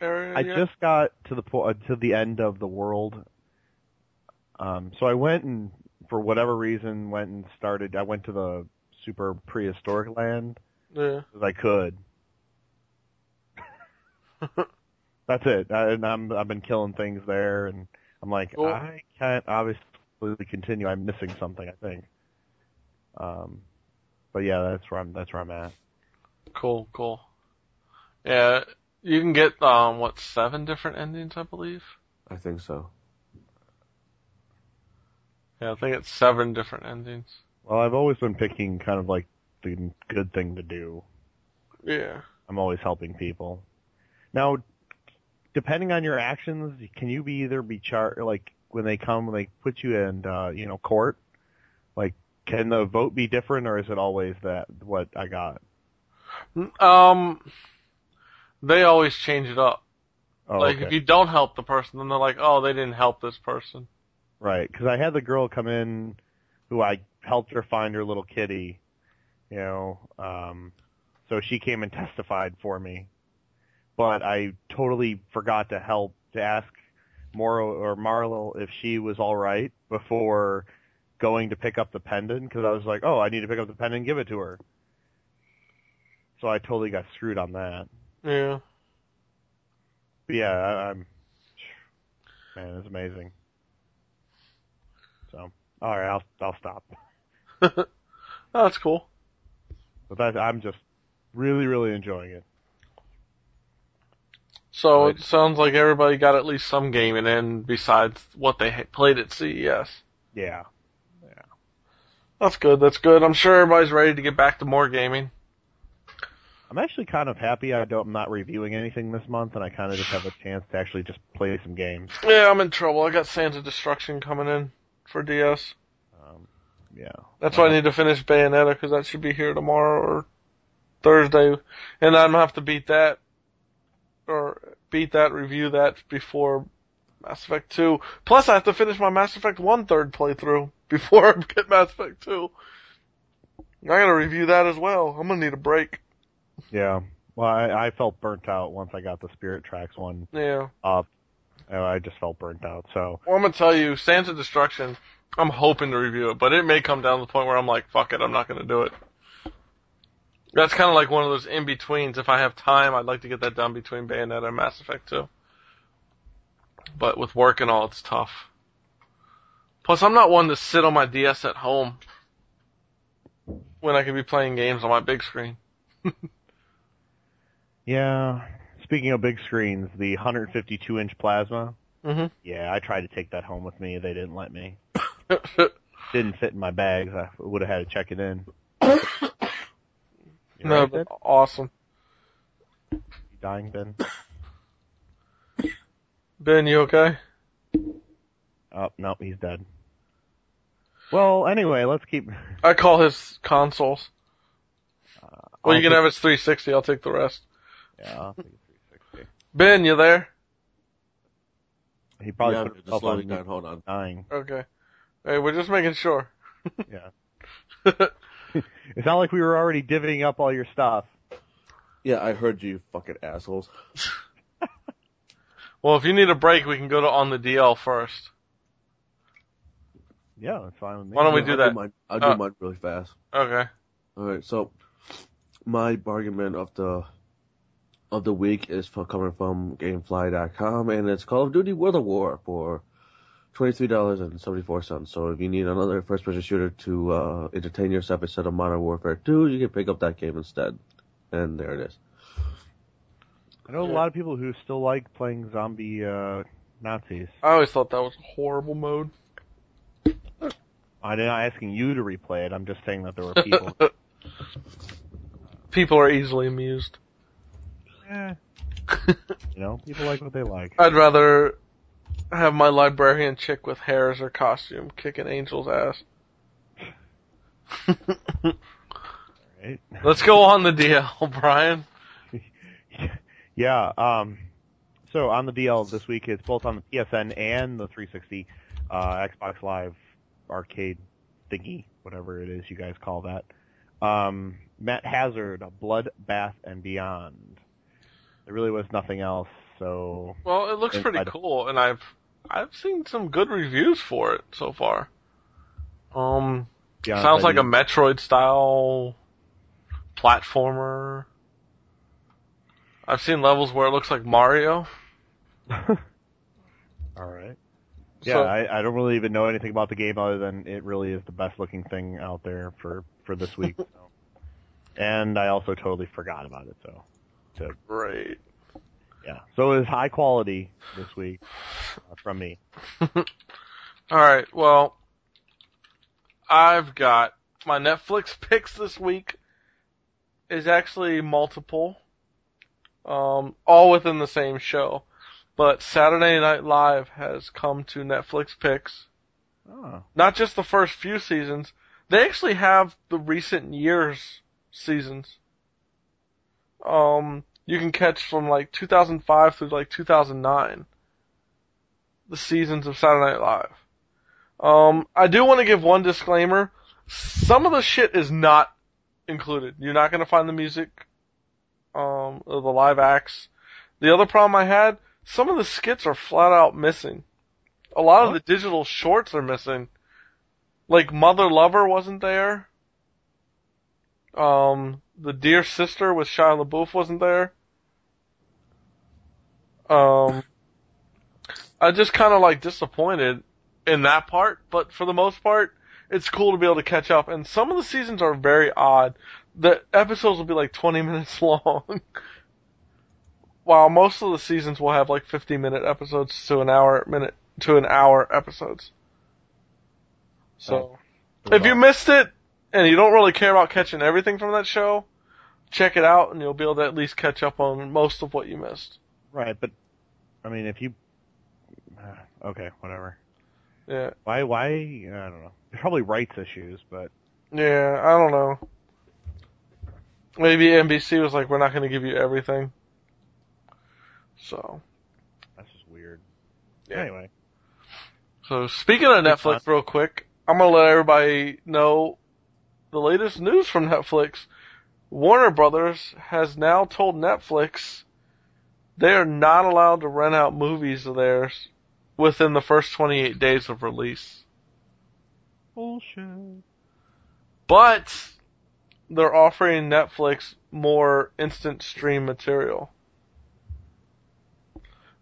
area? I yet? just got to the po- uh, to the end of the world. Um, so I went and for whatever reason went and started. I went to the super prehistoric land yeah. as I could. That's it. I, and I'm I've been killing things there, and I'm like Cool. I can't obviously continue. I'm missing something. I think. Um, but yeah, that's where I'm. That's where I'm at. Cool, cool. Yeah, you can get um what seven different endings, I believe. I think so. Yeah, I think it's seven different endings. Well, I've always been picking kind of like the good thing to do. Yeah. I'm always helping people. Now, depending on your actions, can you be either be char like when they come, when they put you in, uh, you know, court? Like, can the vote be different, or is it always that what I got? Um, they always change it up. Oh, like okay. if you don't help the person, then they're like, oh, they didn't help this person. right? Because I had the girl come in, who I helped her find her little kitty, you know, um, so she came and testified for me. But I totally forgot to help to ask Moro or Marlo if she was all right before going to pick up the pendant because I was like, oh, I need to pick up the pendant and give it to her. So I totally got screwed on that. Yeah. But yeah, I, I'm man, it's amazing. So all right, I'll I'll stop. oh, that's cool. But that, I'm just really really enjoying it. So it sounds like everybody got at least some gaming in besides what they played at CES. Yeah. Yeah. That's good. That's good. I'm sure everybody's ready to get back to more gaming. I'm actually kind of happy I don't, I'm not reviewing anything this month, and I kind of just have a chance to actually just play some games. Yeah, I'm in trouble. I got Sands of Destruction coming in for DS. Um, yeah. That's why I need to finish Bayonetta because that should be here tomorrow or Thursday, and I'm gonna have to beat that or beat that, review that before Mass Effect 2. Plus, I have to finish my Mass Effect 1 third playthrough before I get Mass Effect 2. I gotta review that as well. I'm gonna need a break. Yeah. Well, I, I felt burnt out once I got the Spirit Tracks one Yeah. up. I just felt burnt out. So Well, I'm gonna tell you, Sands of Destruction, I'm hoping to review it, but it may come down to the point where I'm like, fuck it, I'm not gonna do it. That's kind of like one of those in-betweens. If I have time, I'd like to get that done between Bayonetta and Mass Effect 2. But with work and all, it's tough. Plus, I'm not one to sit on my DS at home when I could be playing games on my big screen. yeah. Speaking of big screens, the 152 inch plasma. hmm Yeah, I tried to take that home with me. They didn't let me. Didn't fit in my bags. I would have had to check it in. You no, right, but awesome. You dying, Ben? Ben, you okay? Oh, no, he's dead. Well, anyway, let's keep. I call his consoles. Well, I'll you can take- have his 360. I'll take the rest. Yeah, I'll take a 360. Ben, you there? He probably yeah, put just himself slowly on down. mute, Hold on. dying. Okay. Hey, we're just making sure. Yeah. It's not like we were already divvying up all your stuff. Yeah, I heard you, fucking assholes. well, if you need a break, we can go to on the DL first. Yeah, that's fine with me. Why don't we do I'll that? mine, I'll do Uh, mine really fast. Okay. All right, so my bargain bin of the of the week is for, coming from GameFly.com, and it's Call of Duty World at War for twenty three dollars and seventy four cents. So if you need another first person shooter to uh, entertain yourself instead of Modern Warfare Two, you can pick up that game instead. And there it is. I know a lot of people who still like playing zombie uh, Nazis. I always thought that was a horrible mode. I'm not asking you to replay it. I'm just saying that there were people. People are easily amused. Eh, you know, people like what they like. I'd rather have my librarian chick with hair as her costume kicking Angel's ass. Right? Let's go on the DL, Brian. Yeah. Um. So on the DL this week, it's both on the PSN and the 360 uh, Xbox Live arcade thingy, whatever it is you guys call that. Um, Matt Hazard, Bloodbath and Beyond. There really was nothing else, so Well, it looks pretty Inside. cool, and I've I've seen some good reviews for it so far. Um, yeah, sounds like a Metroid style platformer. I've seen levels where it looks like Mario. All right. Yeah, So- I, I don't really even know anything about the game other than it really is the best looking thing out there for for this week. so. And I also totally forgot about it. So Great. yeah, so it was high quality this week uh, from me. All right. Well, I've got my Netflix picks this week is actually multiple, um, all within the same show. But Saturday Night Live has come to Netflix picks. Oh, Not just the first few seasons. They actually have the recent years seasons. Um, you can catch from like 2005 through like 2009. The seasons of Saturday Night Live. Um, I do want to give one disclaimer. Some of the shit is not included. You're not gonna find the music, um, or the live acts. The other problem I had, some of the skits are flat out missing. A lot of the digital shorts are missing. Like Mother Lover wasn't there. Um, the Dear Sister with Shia LaBeouf wasn't there. Um, I just kind of like disappointed in that part, but for the most part, it's cool to be able to catch up. And some of the seasons are very odd. The episodes will be like 20 minutes long. While most of the seasons will have like 50 minute episodes to an hour minute to an hour episodes. So, if you missed it and you don't really care about catching everything from that show, check it out and you'll be able to at least catch up on most of what you missed. Right, but I mean, if you uh, okay, whatever. Yeah. Why? Why? I don't know. There's probably rights issues, but Yeah, I don't know. Maybe NBC was like, we're not going to give you everything. So, that's just weird. Yeah. Anyway, so speaking of Netflix, real quick, I'm going to let everybody know the latest news from Netflix. Warner Brothers has now told Netflix they are not allowed to rent out movies of theirs within the first 28 days of release. bullshit. But they're offering Netflix more instant stream material.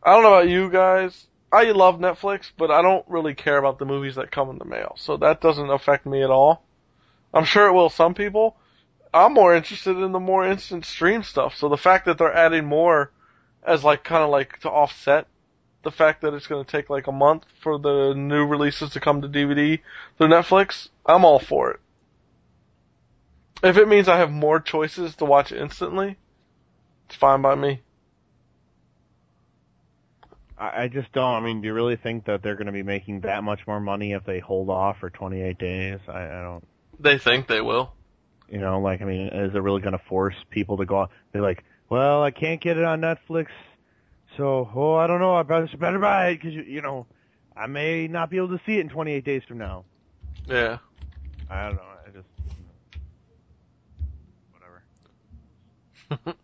I don't know about you guys. I love Netflix, but I don't really care about the movies that come in the mail. So that doesn't affect me at all. I'm sure it will some people. I'm more interested in the more instant stream stuff. So the fact that they're adding more as like kind of like to offset the fact that it's going to take like a month for the new releases to come to DVD through Netflix, I'm all for it. If it means I have more choices to watch instantly, it's fine by me. I, just don't. I mean, do you really think that they're going to be making that much more money if they hold off for 28 days? I, I don't. They think they will. You know, like I mean, is it really going to force people to go? out? They're like, well, I can't get it on Netflix, so oh, I don't know. I better better buy it because you, you know, I may not be able to see it in 28 days from now. Yeah. I don't know. I just whatever.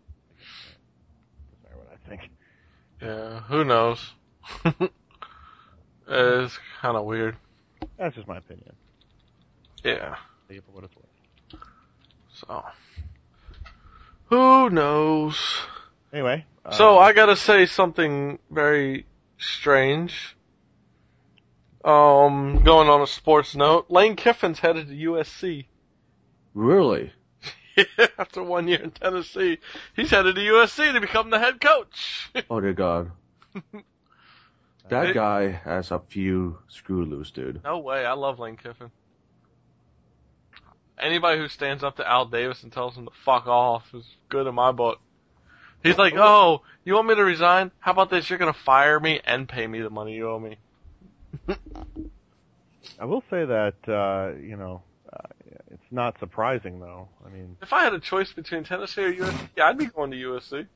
What I think. Yeah. Who knows? it's kind of weird. That's just my opinion. Yeah. Take it for what it's worth. So. Who knows? Anyway. So uh, I gotta say something very strange. Um, going on a sports note, Lane Kiffin's headed to USC. Really? After one year in Tennessee, he's headed to USC to become the head coach. Oh dear God. That guy has a few screw loose, dude. no way, I love Lane Kiffin. Anybody who stands up to Al Davis and tells him to fuck off is good in my book. He's like, oh, you want me to resign? How about this? You're gonna fire me and pay me the money you owe me. I will say that uh, you know uh, it's not surprising though. I mean, If I had a choice between Tennessee or USC, yeah, I'd be going to USC.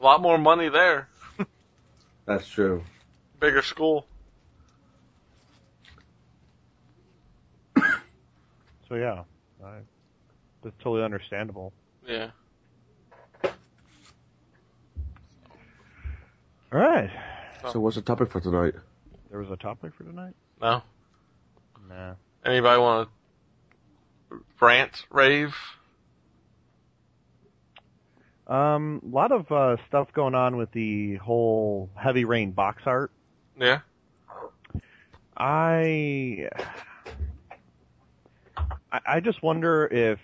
A lot more money there. That's true. Bigger school. So yeah, I, that's totally understandable. Yeah. All right, So what's the topic for tonight? there was a topic for tonight. No? Nah. Anybody want to rant, rave? Um, a lot of uh, stuff going on with the whole heavy rain box art. Yeah. I, I I just wonder if,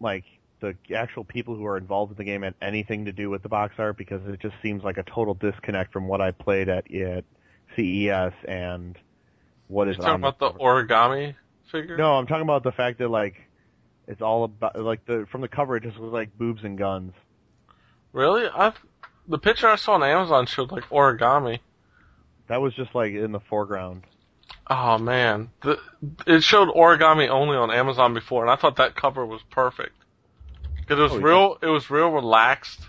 like, the actual people who are involved in the game had anything to do with the box art because it just seems like a total disconnect from what I played at at CES and what is talking on about the origami figure? No, I'm talking about the fact that like it's all about like the from the cover it just was like boobs and guns. Really? I the picture I saw on Amazon showed like origami. That was just like in the foreground. Oh man, the, it showed origami only on Amazon before, and I thought that cover was perfect because it was Oh, yeah. real. It was real relaxed.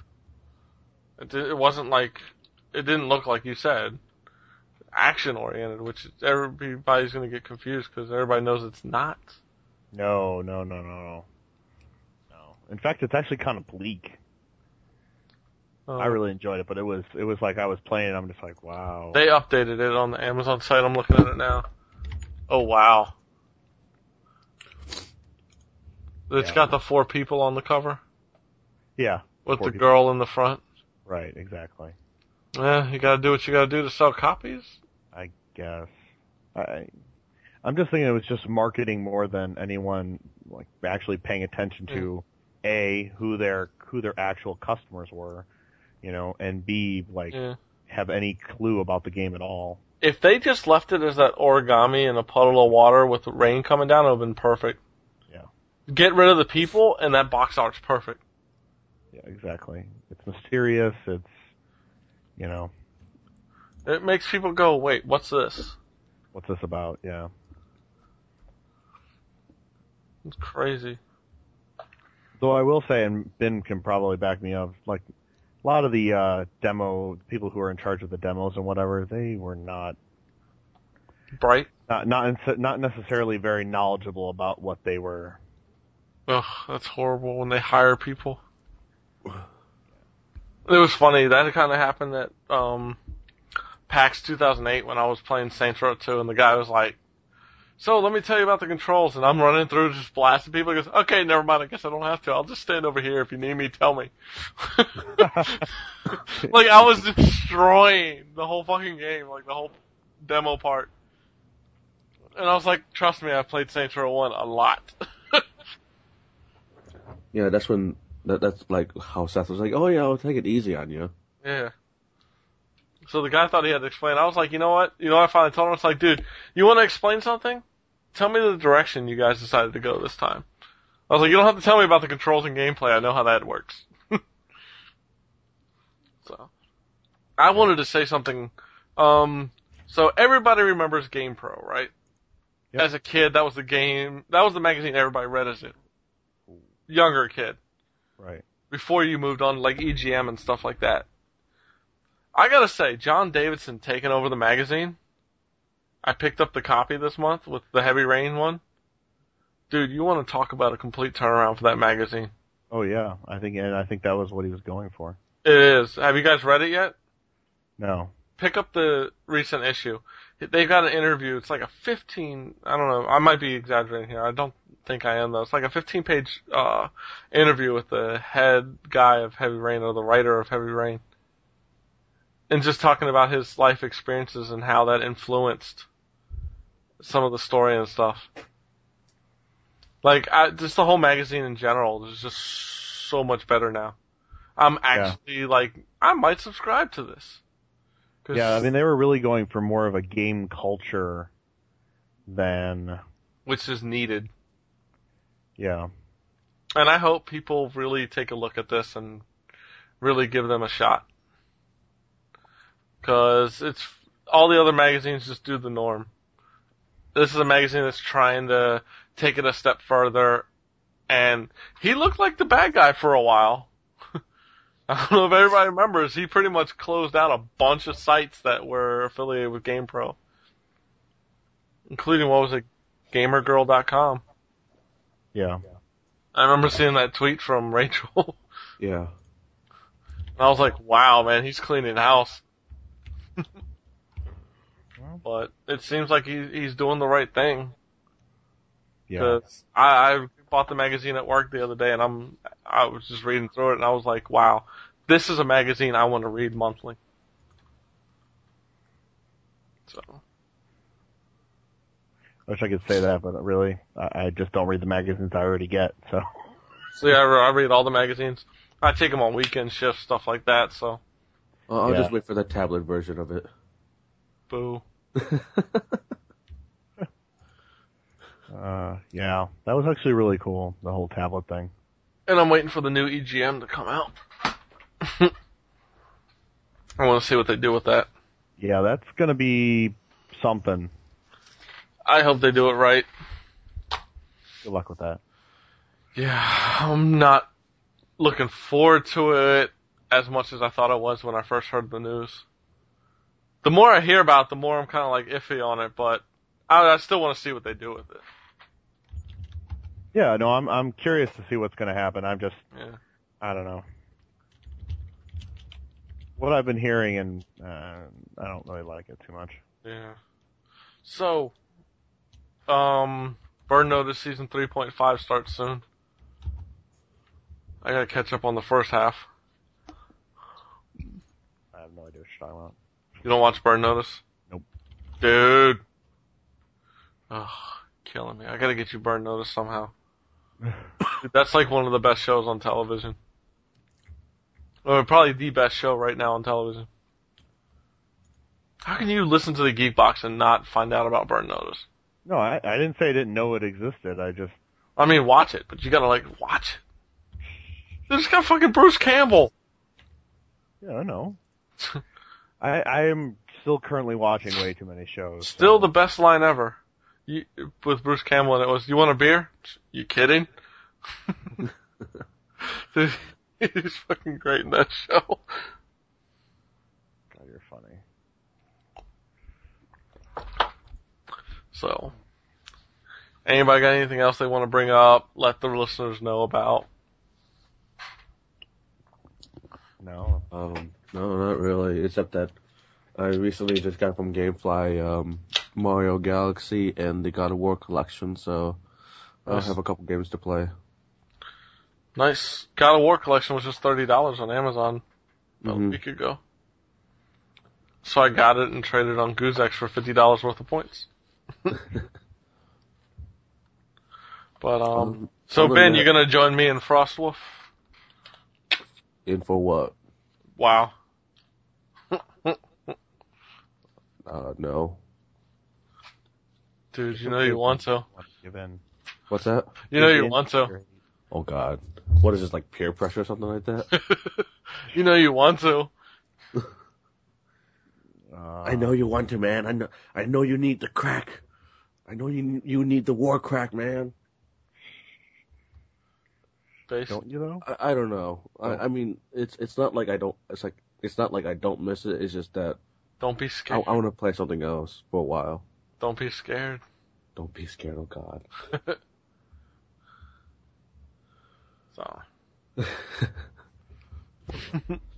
It, did, it wasn't like it didn't look like you said action oriented, which everybody's gonna get confused because everybody knows it's not. No, no, no, no, no. No. In fact, it's actually kind of bleak. I oh. really enjoyed it, but it was it was like I was playing. I'm just like, wow. They updated it on the Amazon site. I'm looking at it now. Oh wow. It's Yeah. got the four people on the cover yeah. with the people. girl in the front. Right. Exactly. Yeah, you gotta do what you gotta do to sell copies. I guess. I. I'm just thinking it was just marketing more than anyone like actually paying attention to a who their who their actual customers were, you know, and b like Yeah. have any clue about the game at all. If they just left it as that origami in a puddle of water with rain coming down, it would have been perfect. Yeah. Get rid of the people, and that box art's perfect. Yeah, exactly. It's mysterious. It's you know It makes people go, wait, what's this? what's this about? Yeah. It's crazy. Though I will say, and Ben can probably back me up, like a lot of the uh, demo people who are in charge of the demos and whatever, they were not Bright. not not not necessarily very knowledgeable about what they were. Ugh, that's horrible when they hire people. It was funny, that kinda happened at, um, PAX 2008 when I was playing Saints Row 2 and the guy was like, so let me tell you about the controls and I'm running through just blasting people. He goes, okay, never mind, I guess I don't have to. I'll just stand over here if you need me, tell me. like I was destroying the whole fucking game, like the whole demo part. And I was like, trust me, I've played Saints Row 1 a lot. Yeah, that's when that that's like how Seth was like, "Oh yeah, I'll take it easy on you." Yeah. So the guy thought he had to explain. I was like, you know what? You know, what I finally told him, it's like, dude, you want to explain something? Tell me the direction you guys decided to go this time. I was like, you don't have to tell me about the controls and gameplay. I know how that works. so, I wanted to say something. Um, so everybody remembers GamePro, right? Yep. As a kid, that was the game. That was the magazine everybody read as a younger kid Right. before you moved on to like EGM and stuff like that. I gotta say, John Davison taking over the magazine. I picked up the copy this month with the Heavy Rain one. Dude, you want to talk about a complete turnaround for that magazine? Oh yeah, I think and I think that was what he was going for. It is. Have you guys read it yet? No. Pick up the recent issue. They've got an interview. It's like a 15, I don't know, I might be exaggerating here. I don't think I am though. It's like a 15 page, uh, interview with the head guy of Heavy Rain or the writer of Heavy Rain. And just talking about his life experiences and how that influenced some of the story and stuff. Like, I, just the whole magazine in general is just so much better now. I'm actually like, I might subscribe to this. 'Cause- Yeah, I mean they were really going for more of a game culture than which is needed. yeah. And I hope people really take a look at this and really give them a shot. Cause it's, all the other magazines just do the norm. This is a magazine that's trying to take it a step further and he looked like the bad guy for a while. I don't know if everybody remembers, he pretty much closed down a bunch of sites that were affiliated with GamePro. Including what was it, GamerGirl.com. Yeah. I remember seeing that tweet from Rachel. Yeah. And I was like, wow, man, he's cleaning house. but it seems like he, he's doing the right thing. Yeah. 'Cause I, I bought the magazine at work the other day and I'm, I was just reading through it and I was like, wow, this is a magazine I want to read monthly. So, I wish I could say that, but really, I, I just don't read the magazines I already get. So so yeah, I I read all the magazines. I take them on weekend shifts, stuff like that, so, I'll, I'll Yeah. just wait for the tablet version of it. boo. uh, yeah, that was actually really cool. The whole tablet thing. And I'm waiting for the new EGM to come out. I want to see what they do with that. Yeah, that's gonna be something. I hope they do it right. Good luck with that. Yeah, I'm not looking forward to it as much as I thought I was when I first heard the news. The more I hear about it, the more I'm kind of like iffy on it, but I, I still want to see what they do with it. Yeah, no, I'm I'm curious to see what's going to happen. I'm just Yeah. I don't know. What I've been hearing, and uh, I don't really like it too much. Yeah. So, um, Burn Notice season 3.5 starts soon. I gotta catch up on the first half. I have no idea what you're talking about. You don't watch Burn Notice? Nope. Dude. Ugh, killing me. I gotta get you Burn Notice somehow. Dude, that's like one of the best shows on television. Or probably the best show right now on television. How can you listen to the Geek Box and not find out about Burn Notice? No, I, I didn't say I didn't know it existed. I just I mean, watch it, but you gotta like watch it. Just got fucking Bruce Campbell. yeah, I know. I I am still currently watching way too many shows. Still so- the best line ever. You, with Bruce Campbell, and it was, "You want a beer? You kidding?" Dude, He's fucking great in that show. God, you're funny. So, anybody got anything else they want to bring up? Let the listeners know about. No, Um, no, not really. Except that I recently just got from GameFly um, Mario Galaxy and the God of War collection, so I Nice. have a couple games to play. Nice. God of War collection was just thirty dollars on Amazon about a Mhm. week ago. So I got it and traded on Goozex for fifty dollars worth of points. But um, Um, so Ben, than you're gonna join me in Frostwolf? In for what? Wow. Uh, no. Dude, you know you want to. want to give in. What's that? You know you want to. Oh God. What is this, like peer pressure or something like that? you know you want to. Uh, I know you want to, man. I know, I know you need the crack. I know you, you need the war crack, man. Base. Don't you though? I, I don't know. I, I mean, it's, it's not like I don't, it's like, it's not like I don't miss it. It's just that Don't be I, scared. I want to play something else for a while. Don't be scared. Don't be scared, oh God. So.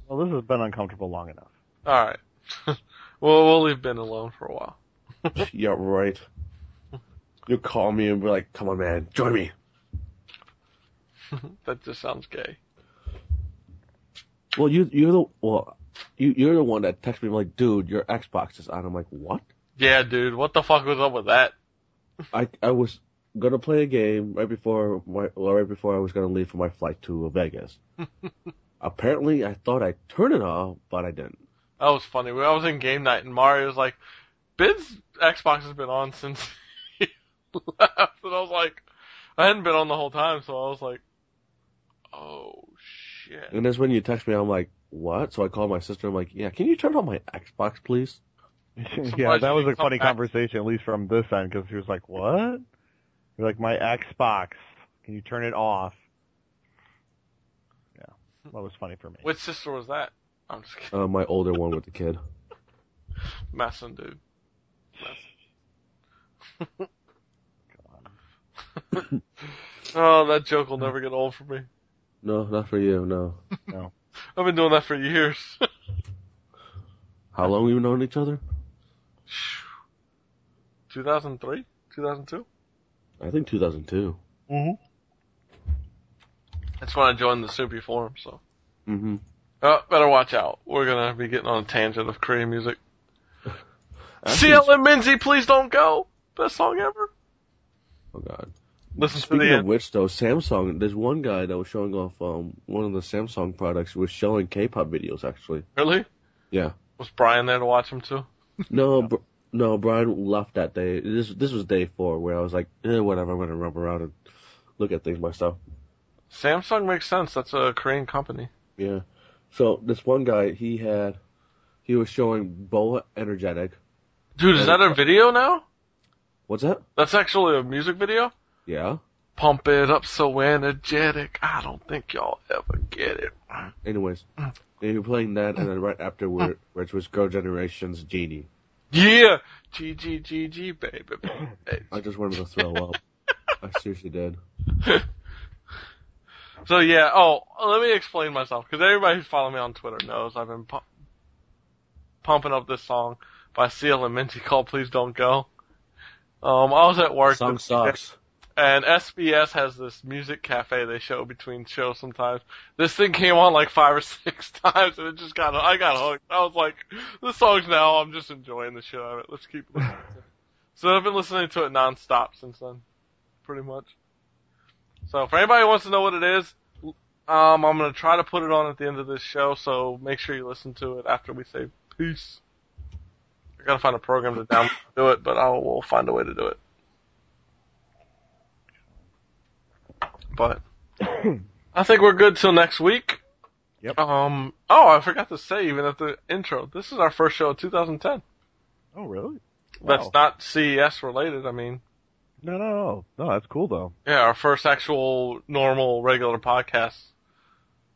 Well, this has been uncomfortable long enough. Alright. well, we'll leave Ben alone for a while. yeah, right. You call me and be like, come on, man, join me. that just sounds gay. Well, you, you're the, well, you, you're the one that texted me like, dude, your Xbox is on. I'm like, what? Yeah, dude, what the fuck was up with that? I, I was gonna play a game right before my, well, right before I was gonna leave for my flight to Vegas. Apparently, I thought I turned it off, but I didn't. That was funny. We I was in game night and Mario was like, Ben's Xbox has been on since he left. And I was like, I hadn't been on the whole time, so I was like, oh shit. And that's when you text me. I'm like, what? So I called my sister. I'm like, yeah, can you turn on my Xbox, please? yeah, that was a funny back. conversation, at least from this end, because he was like, "What?" You're like, "My Xbox. Can you turn it off?" Yeah, that was funny for me. Which sister was that? I'm just kidding. Uh, my older one with the kid. Messing, dude. Oh, that joke will never get old for me. No, not for you. No. No. I've been doing that for years. How long we known each other? 2003? 2002? I think 2002. Mm-hmm. That's when I joined the Soupy Forum, so. Mm-hmm. Oh, better watch out. We're gonna be getting on a tangent of Korean music. CLM Minzy, please don't go! Best song ever. Oh God. Listen to Speaking the of end. which, though, Samsung. There's one guy that was showing off um one of the Samsung products. Was showing K-pop videos actually. Really? Yeah. Was Brian there to watch him too? No, br- no. Brian left that day. This this was day four where I was like, eh, whatever. I'm gonna run around and look at things myself. Samsung makes sense. That's a Korean company. Yeah. So this one guy, he had, he was showing Boa Energetic. Dude, is that a video now? What's that? That's actually a music video? Yeah. Pump it up so energetic. I don't think y'all ever get it. Anyways, they were playing that, and then right afterward, which was Girl Generation's Genie. Yeah! G G G G baby. baby. I just wanted to throw up. I seriously did. so yeah. Oh, let me explain myself because everybody who's following me on Twitter knows I've been pu- pumping up this song by Seal and Minty called "Please Don't Go." Um, I was at work. Song sucks. And SBS has this music cafe they show between shows sometimes. This thing came on like five or six times and it just got, I got hooked. I was like, this song's now, I'm just enjoying the out of it. Let's keep listening to it. So I've been listening to it nonstop since then. Pretty much. So for anybody who wants to know what it is, um, I'm gonna try to put it on at the end of this show, so make sure you listen to it after we say peace. I gotta find a program to down do it, but I will find a way to do it. But I think we're good till next week. Yep. Um. Oh, I forgot to say even at the intro, this is our first show of 2010. Oh, really? That's not CES related. I mean, No, no, no. No, that's cool though. yeah, our first actual normal regular podcast,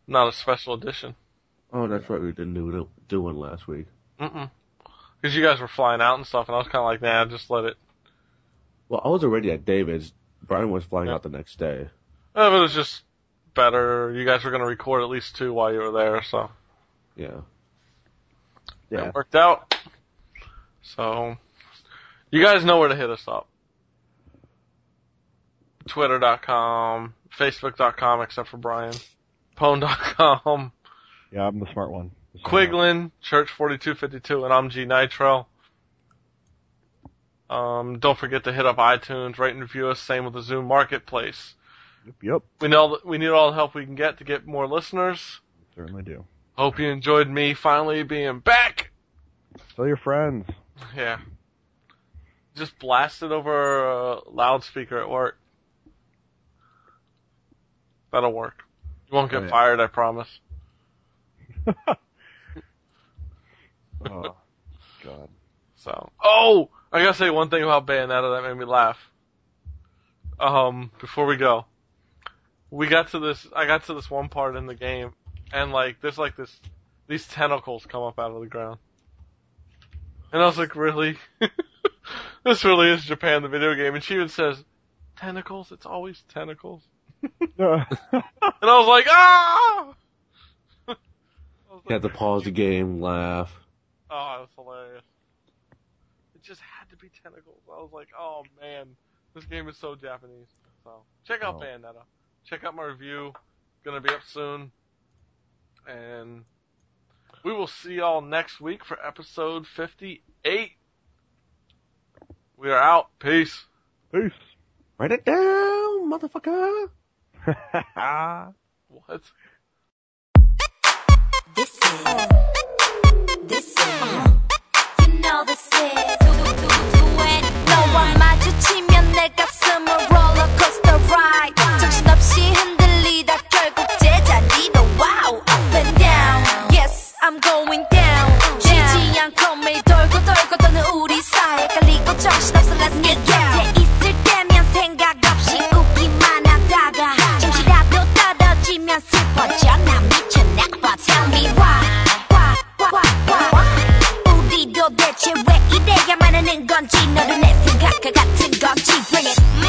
not a special edition. Oh, that's right. We didn't do, do one last week. Mm-mm. Because you guys were flying out and stuff, and I was kind of like, nah, just let it. Well, I was already at David's. Brian was flying Yeah. out the next day. But it was just better. You guys were going to record at least two while you were there, so Yeah. Yeah. it worked out. So, you guys know where to hit us up. Twitter.com, Facebook.com, except for Brian. Pwn.com, Yeah, I'm the smart one. The smart Quiglin, Church4252, and I'm G Nitro. Um, don't forget to hit up iTunes, rate and review us, same with the Zune Marketplace. One. Yep, We know we need all the help we can get to get more listeners. certainly do. Hope you enjoyed me finally being back. Tell your friends. Yeah. Just blast it over a loudspeaker at work. That'll work. You won't get Oh, yeah. fired, I promise. oh, God. So, oh, I gotta say one thing about Bayonetta that made me laugh. Um, before we go, we got to this. I got to this one part in the game, and like, there's like this, these tentacles come up out of the ground, and I was like, really? this really is Japan, the video game, and she even says, tentacles. It's always tentacles, and I was like, ah. I was You had to pause the game, laugh. Oh, that's hilarious. It just had to be tentacles. I was like, oh man, this game is so Japanese. So check out Oh. Bayonetta Check out my review. Gonna be up soon. And we will see y'all next week for episode 58. We are out. Peace. Peace. Write it down, motherfucker. What? This is, this is, you know this is, when 너와 마주치면 내 가슴 우리 도 대체 왜 이래야만 하는 건지 너도 내 생각과 같은 건지. Bring it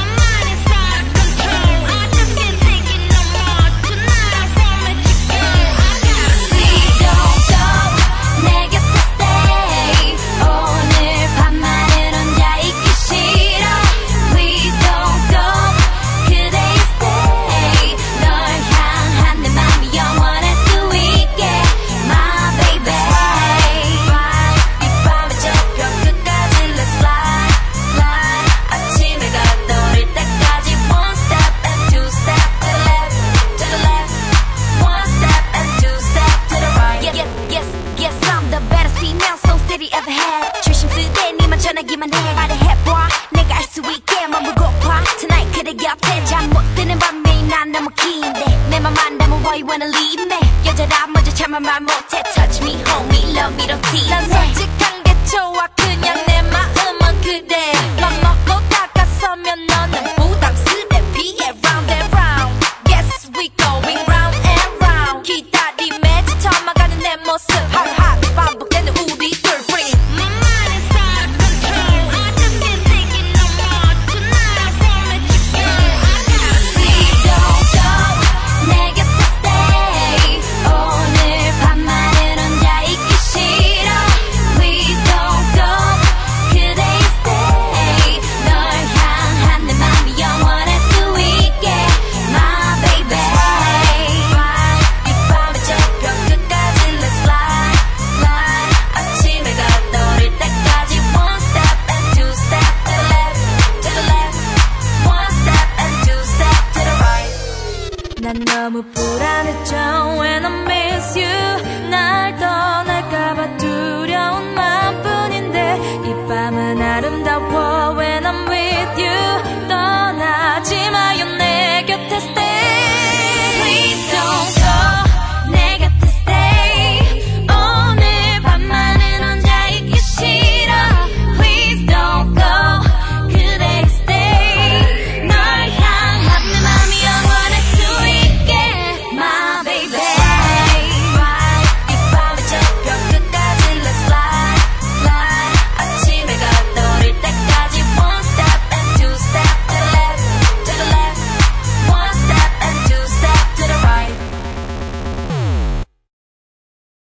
전하기만 해 말해봐 내가 알 수 있게 머물고파 Tonight 그대 곁에 잠 못 드는 밤이 난 너무 긴데 내 맘 안다면 why you wanna leave me 여자라 먼저 참아 말 못해 Touch me hold me love me don't tease 난 솔직한